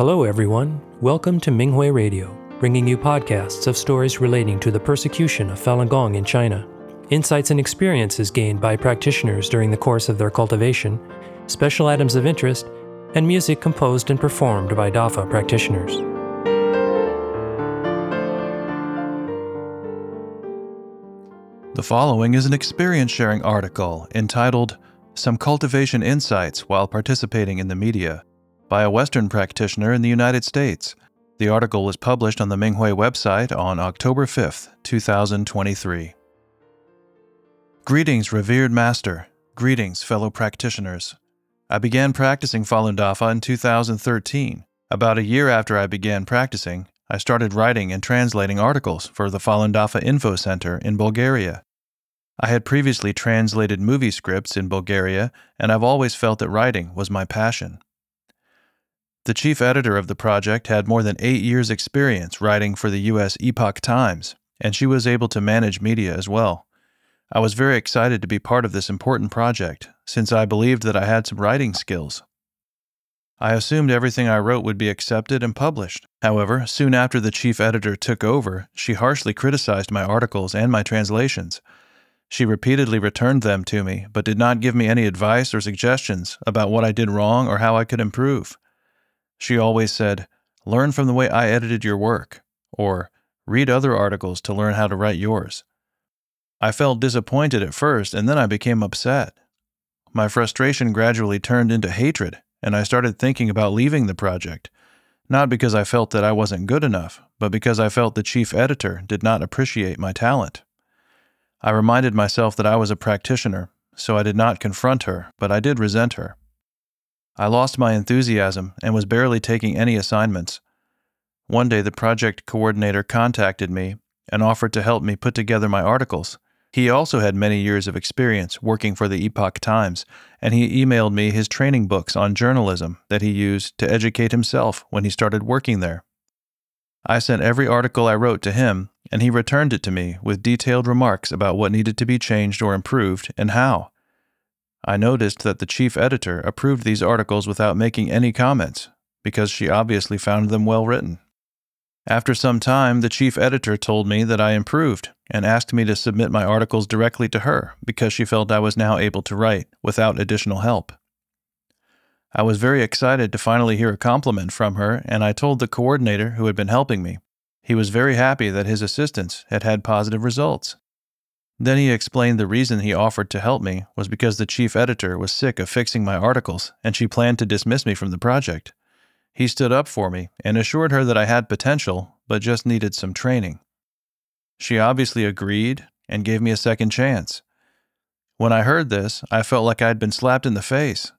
Hello, everyone. Welcome to Minghui Radio, bringing you podcasts of stories relating to the persecution of Falun Gong in China, insights and experiences gained by practitioners during the course of their cultivation, special items of interest, and music composed and performed by DAFA practitioners. The following is an experience sharing article entitled Some Cultivation Insights While Participating in the Media by a Western practitioner in the United States. The article was published on the Minghui website on October 5, 2023. Greetings, revered master. Greetings, fellow practitioners. I began practicing Falun Dafa in 2013. About a year after I began practicing, I started writing and translating articles for the Falun Dafa Info Center in Bulgaria. I had previously translated movie scripts in Bulgaria, and I've always felt that writing was my passion. The chief editor of the project had more than eight years' experience writing for the U.S. Epoch Times, and she was able to manage media as well. I was very excited to be part of this important project, since I believed that I had some writing skills. I assumed everything I wrote would be accepted and published. However, soon after the chief editor took over, she harshly criticized my articles and my translations. She repeatedly returned them to me, but did not give me any advice or suggestions about what I did wrong or how I could improve. She always said, Learn from the way I edited your work, or read other articles to learn how to write yours. I felt disappointed at first, and then I became upset. My frustration gradually turned into hatred and I started thinking about leaving the project, not because I felt that I wasn't good enough, but because I felt the chief editor did not appreciate my talent. I reminded myself that I was a practitioner, so I did not confront her, but I did resent her. I lost my enthusiasm and was barely taking any assignments. One day, the project coordinator contacted me and offered to help me put together my articles. He also had many years of experience working for the Epoch Times, and he emailed me his training books on journalism that he used to educate himself when he started working there. I sent every article I wrote to him, and he returned it to me with detailed remarks about what needed to be changed or improved and how. I noticed that the chief editor approved these articles without making any comments, because she obviously found them well written. After some time, the chief editor told me that I improved and asked me to submit my articles directly to her because she felt I was now able to write without additional help. I was very excited to finally hear a compliment from her, and I told the coordinator who had been helping me. He was very happy that his assistance had had positive results. Then he explained the reason he offered to help me was because the chief editor was sick of fixing my articles and she planned to dismiss me from the project. He stood up for me and assured her that I had potential, but just needed some training. She obviously agreed and gave me a second chance. When I heard this, I felt like I'd been slapped in the face.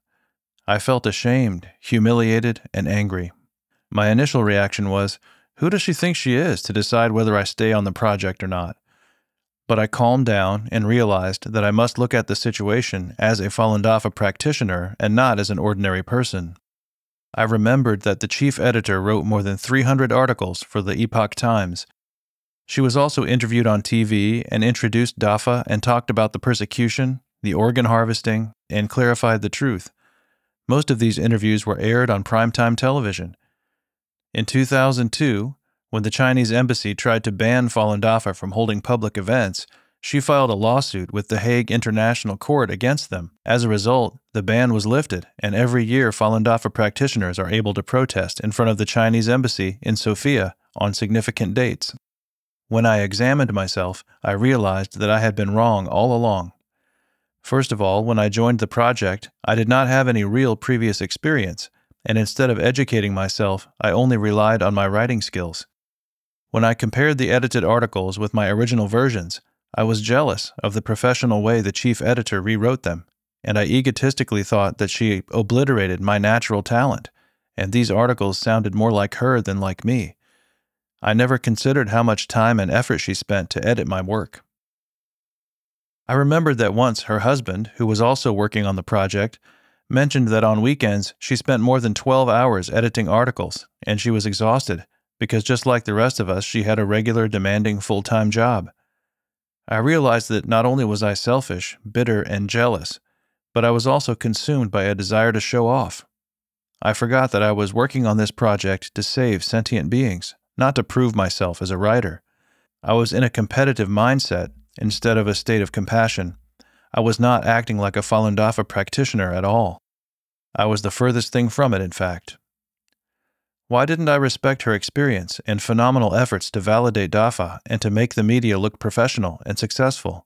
I felt ashamed, humiliated, and angry. My initial reaction was, Who does she think she is to decide whether I stay on the project or not? But I calmed down and realized that I must look at the situation as a Falun Dafa practitioner and not as an ordinary person. I remembered that the chief editor wrote more than 300 articles for the Epoch Times. She was also interviewed on TV and introduced Dafa and talked about the persecution, the organ harvesting, and clarified the truth. Most of these interviews were aired on primetime television. In 2002, when the Chinese embassy tried to ban Falun Dafa from holding public events, she filed a lawsuit with the Hague International Court against them. As a result, the ban was lifted, and every year Falun Dafa practitioners are able to protest in front of the Chinese embassy in Sofia on significant dates. When I examined myself, I realized that I had been wrong all along. First of all, when I joined the project, I did not have any real previous experience, and instead of educating myself, I only relied on my writing skills. When I compared the edited articles with my original versions, I was jealous of the professional way the chief editor rewrote them, and I egotistically thought that she obliterated my natural talent, and these articles sounded more like her than like me. I never considered how much time and effort she spent to edit my work. I remembered that once her husband, who was also working on the project, mentioned that on weekends she spent more than 12 hours editing articles, and she was exhausted because just like the rest of us, she had a regular, demanding full time job. I realized that not only was I selfish, bitter, and jealous, but I was also consumed by a desire to show off. I forgot that I was working on this project to save sentient beings, not to prove myself as a writer. I was in a competitive mindset instead of a state of compassion. I was not acting like a Falun Dafa practitioner at all. I was the furthest thing from it, in fact. Why didn't I respect her experience and phenomenal efforts to validate Dafa and to make the media look professional and successful?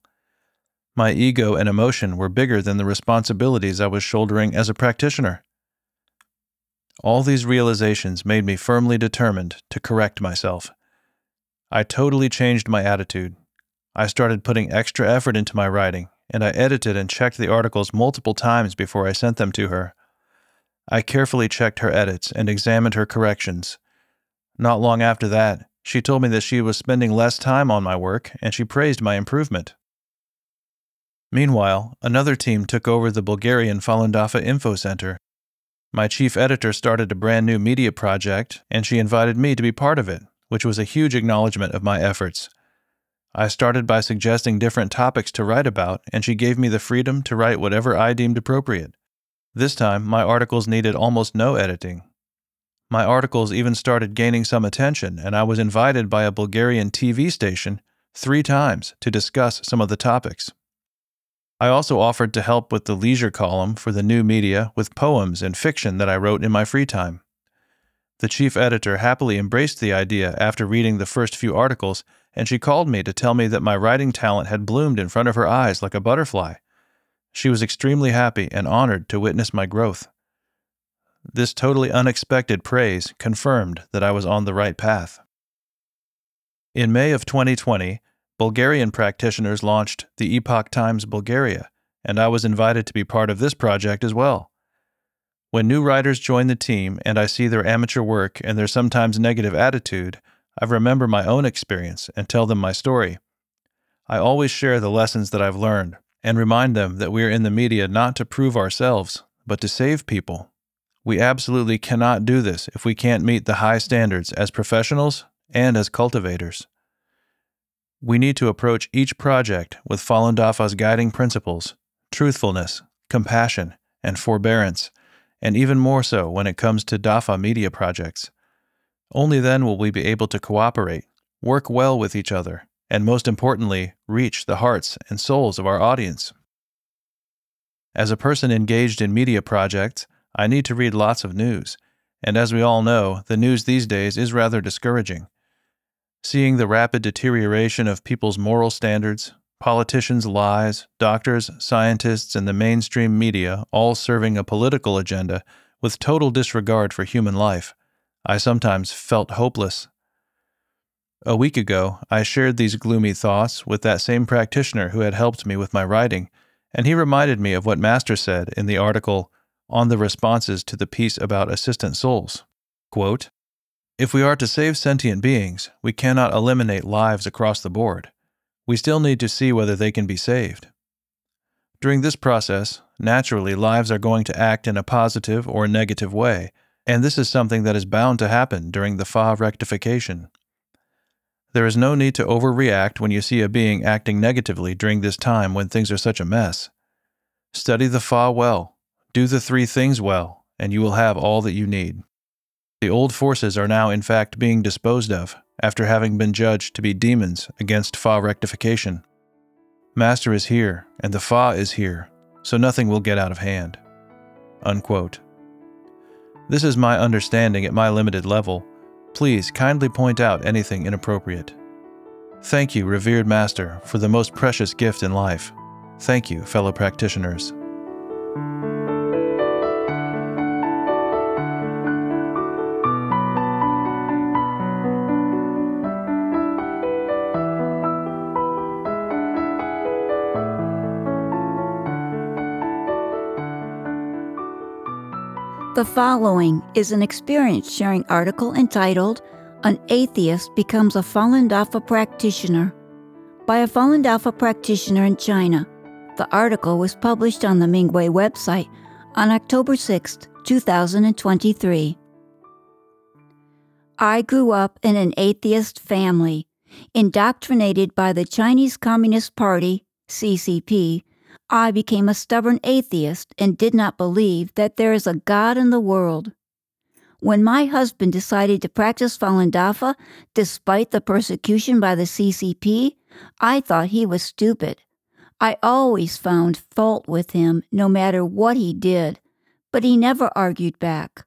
My ego and emotion were bigger than the responsibilities I was shouldering as a practitioner. All these realizations made me firmly determined to correct myself. I totally changed my attitude. I started putting extra effort into my writing, and I edited and checked the articles multiple times before I sent them to her. I carefully checked her edits and examined her corrections. Not long after that, she told me that she was spending less time on my work and she praised my improvement. Meanwhile, another team took over the Bulgarian Falun Dafa Info Center. My chief editor started a brand new media project, and she invited me to be part of it, which was a huge acknowledgement of my efforts. I started by suggesting different topics to write about, and she gave me the freedom to write whatever I deemed appropriate. This time, my articles needed almost no editing. My articles even started gaining some attention, and I was invited by a Bulgarian TV station three times to discuss some of the topics. I also offered to help with the leisure column for the new media with poems and fiction that I wrote in my free time. The chief editor happily embraced the idea after reading the first few articles, and she called me to tell me that my writing talent had bloomed in front of her eyes like a butterfly. She was extremely happy and honored to witness my growth. This totally unexpected praise confirmed that I was on the right path. In May of 2020, Bulgarian practitioners launched the Epoch Times Bulgaria, and I was invited to be part of this project as well. When new writers join the team and I see their amateur work and their sometimes negative attitude, I remember my own experience and tell them my story. I always share the lessons that I've learned and remind them that we are in the media not to prove ourselves, but to save people. We absolutely cannot do this if we can't meet the high standards as professionals and as cultivators. We need to approach each project with Falun Dafa's guiding principles truthfulness, compassion, and forbearance, and even more so when it comes to Dafa media projects. Only then will we be able to cooperate, work well with each other, and most importantly, reach the hearts and souls of our audience. As a person engaged in media projects, I need to read lots of news, and as we all know, the news these days is rather discouraging. Seeing the rapid deterioration of people's moral standards, politicians' lies, doctors, scientists, and the mainstream media all serving a political agenda with total disregard for human life, I sometimes felt hopeless a week ago, I shared these gloomy thoughts with that same practitioner who had helped me with my writing, and he reminded me of what Master said in the article on the responses to the piece about assistant souls. Quote, if we are to save sentient beings, we cannot eliminate lives across the board. We still need to see whether they can be saved. During this process, naturally, lives are going to act in a positive or negative way, and this is something that is bound to happen during the Fa rectification. There is no need to overreact when you see a being acting negatively during this time when things are such a mess. Study the Fa well, do the three things well, and you will have all that you need. The old forces are now, in fact, being disposed of after having been judged to be demons against Fa rectification. Master is here, and the Fa is here, so nothing will get out of hand. Unquote. This is my understanding at my limited level Please kindly point out anything inappropriate. Thank you, revered Master, for the most precious gift in life. Thank you, fellow practitioners. The following is an experience sharing article entitled An Atheist Becomes a Falun Dafa Practitioner by a Falun Dafa practitioner in China. The article was published on the Minghui website on October 6, 2023. I grew up in an atheist family, indoctrinated by the Chinese Communist Party, CCP, I became a stubborn atheist and did not believe that there is a God in the world. When my husband decided to practice Falun Dafa despite the persecution by the CCP, I thought he was stupid. I always found fault with him no matter what he did, but he never argued back.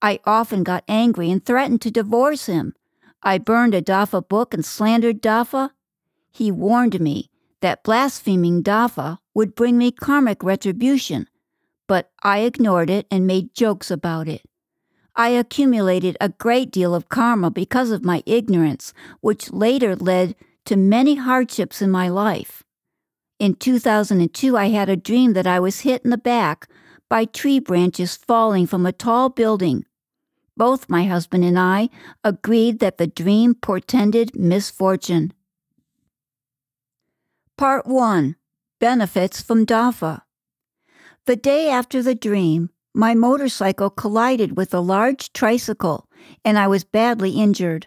I often got angry and threatened to divorce him. I burned a Dafa book and slandered Dafa. He warned me that blaspheming Dafa would bring me karmic retribution, but I ignored it and made jokes about it. I accumulated a great deal of karma because of my ignorance, which later led to many hardships in my life. In 2002, I had a dream that I was hit in the back by tree branches falling from a tall building. Both my husband and I agreed that the dream portended misfortune. Part 1 Benefits from DAFA. The day after the dream, my motorcycle collided with a large tricycle and I was badly injured.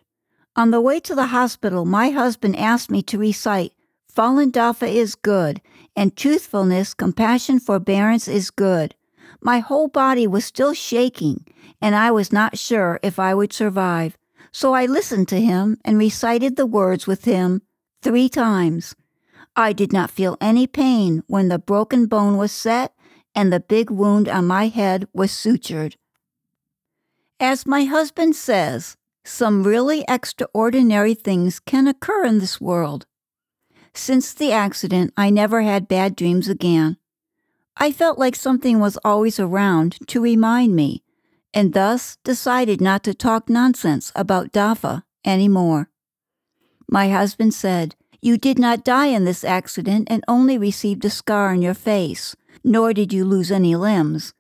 On the way to the hospital, my husband asked me to recite, Falun Dafa is good, and truthfulness, compassion, forbearance is good. My whole body was still shaking, and I was not sure if I would survive. So I listened to him and recited the words with him three times. I did not feel any pain when the broken bone was set and the big wound on my head was sutured. As my husband says, some really extraordinary things can occur in this world. Since the accident, I never had bad dreams again. I felt like something was always around to remind me, and thus decided not to talk nonsense about Dafa anymore. My husband said, You did not die in this accident and only received a scar on your face nor did you lose any limbs,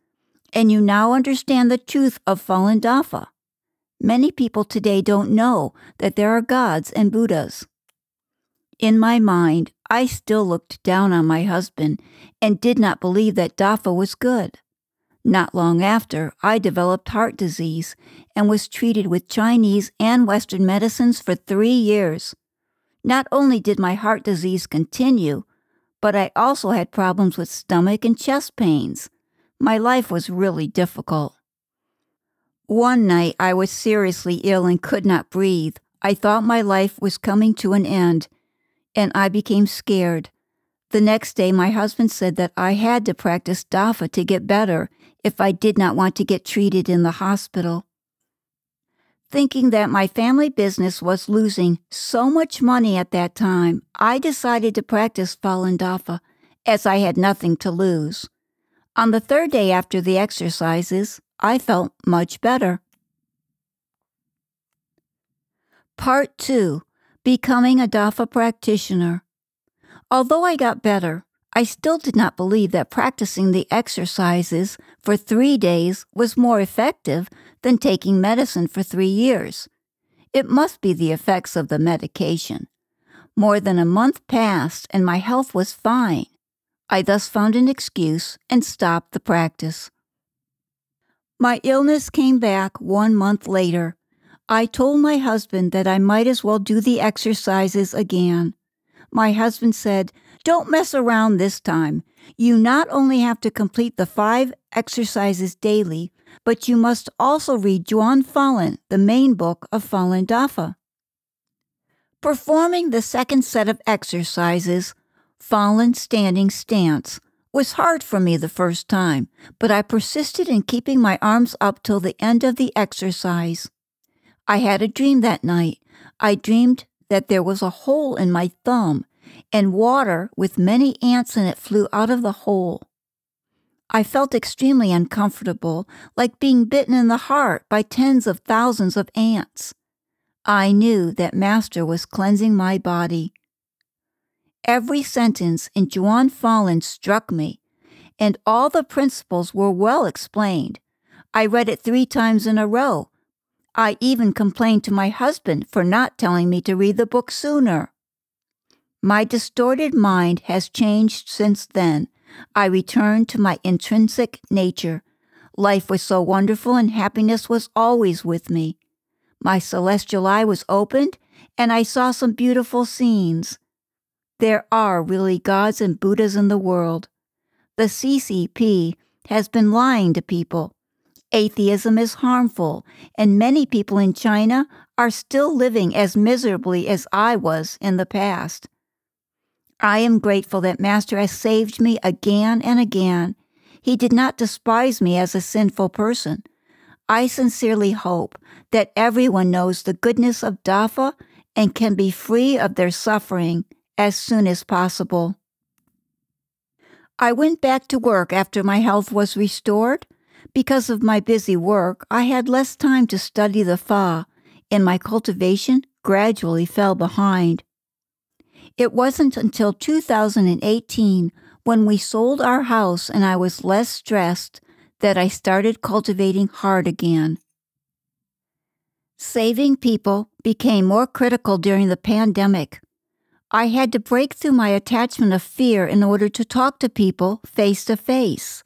and you now understand the truth of Falun Dafa. Many people today don't know that there are gods and Buddhas. In my mind, I still looked down on my husband and did not believe that Dafa was good. Not long after, I developed heart disease and was treated with Chinese and Western medicines for three years. Not only did my heart disease continue, but I also had problems with stomach and chest pains. My life was really difficult. One night I was seriously ill and could not breathe. I thought my life was coming to an end, and I became scared. The next day, my husband said that I had to practice DAFA to get better if I did not want to get treated in the hospital. Thinking that my family business was losing so much money at that time, I decided to practice Falun Dafa as I had nothing to lose. On the third day after the exercises, I felt much better. Part 2 Becoming a Dafa Practitioner. Although I got better, I still did not believe that practicing the exercises for three days was more effective than taking medicine for three years. It must be the effects of the medication. More than a month passed and my health was fine. I thus found an excuse and stopped the practice. My illness came back one month later. I told my husband that I might as well do the exercises again. My husband said, Don't mess around this time. You not only have to complete the five exercises daily, but you must also read Zhuan Falun, the main book of Falun Dafa. Performing the second set of exercises, Falun Standing Stance, was hard for me the first time, but I persisted in keeping my arms up till the end of the exercise. I had a dream that night. I dreamed that there was a hole in my thumb, and water with many ants in it flew out of the hole. I felt extremely uncomfortable, like being bitten in the heart by tens of thousands of ants. I knew that Master was cleansing my body. Every sentence in Zhuan Falun struck me, and all the principles were well explained. I read it three times in a row. I even complained to my husband for not telling me to read the book sooner. My distorted mind has changed since then, I returned to my intrinsic nature. Life was so wonderful and happiness was always with me. My celestial eye was opened and I saw some beautiful scenes. There are really gods and Buddhas in the world. The CCP has been lying to people. Atheism is harmful, and many people in China are still living as miserably as I was in the past. I am grateful that Master has saved me again and again. He did not despise me as a sinful person. I sincerely hope that everyone knows the goodness of Dafa and can be free of their suffering as soon as possible. I went back to work after my health was restored. Because of my busy work, I had less time to study the Fa, and my cultivation gradually fell behind. It wasn't until 2018, when we sold our house and I was less stressed, that I started cultivating hard again. Saving people became more critical during the pandemic. I had to break through my attachment of fear in order to talk to people face to face.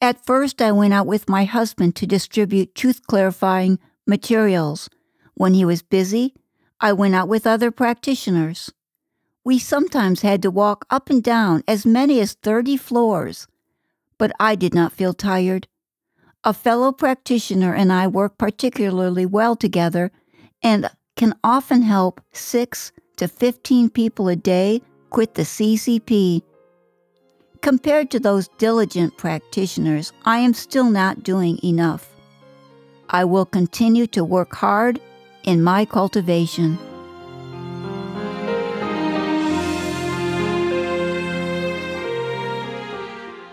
At first, I went out with my husband to distribute truth clarifying materials. When he was busy, I went out with other practitioners. We sometimes had to walk up and down as many as 30 floors, but I did not feel tired. A fellow practitioner and I work particularly well together and can often help six to 15 people a day quit the CCP. Compared to those diligent practitioners, I am still not doing enough. I will continue to work hard in my cultivation.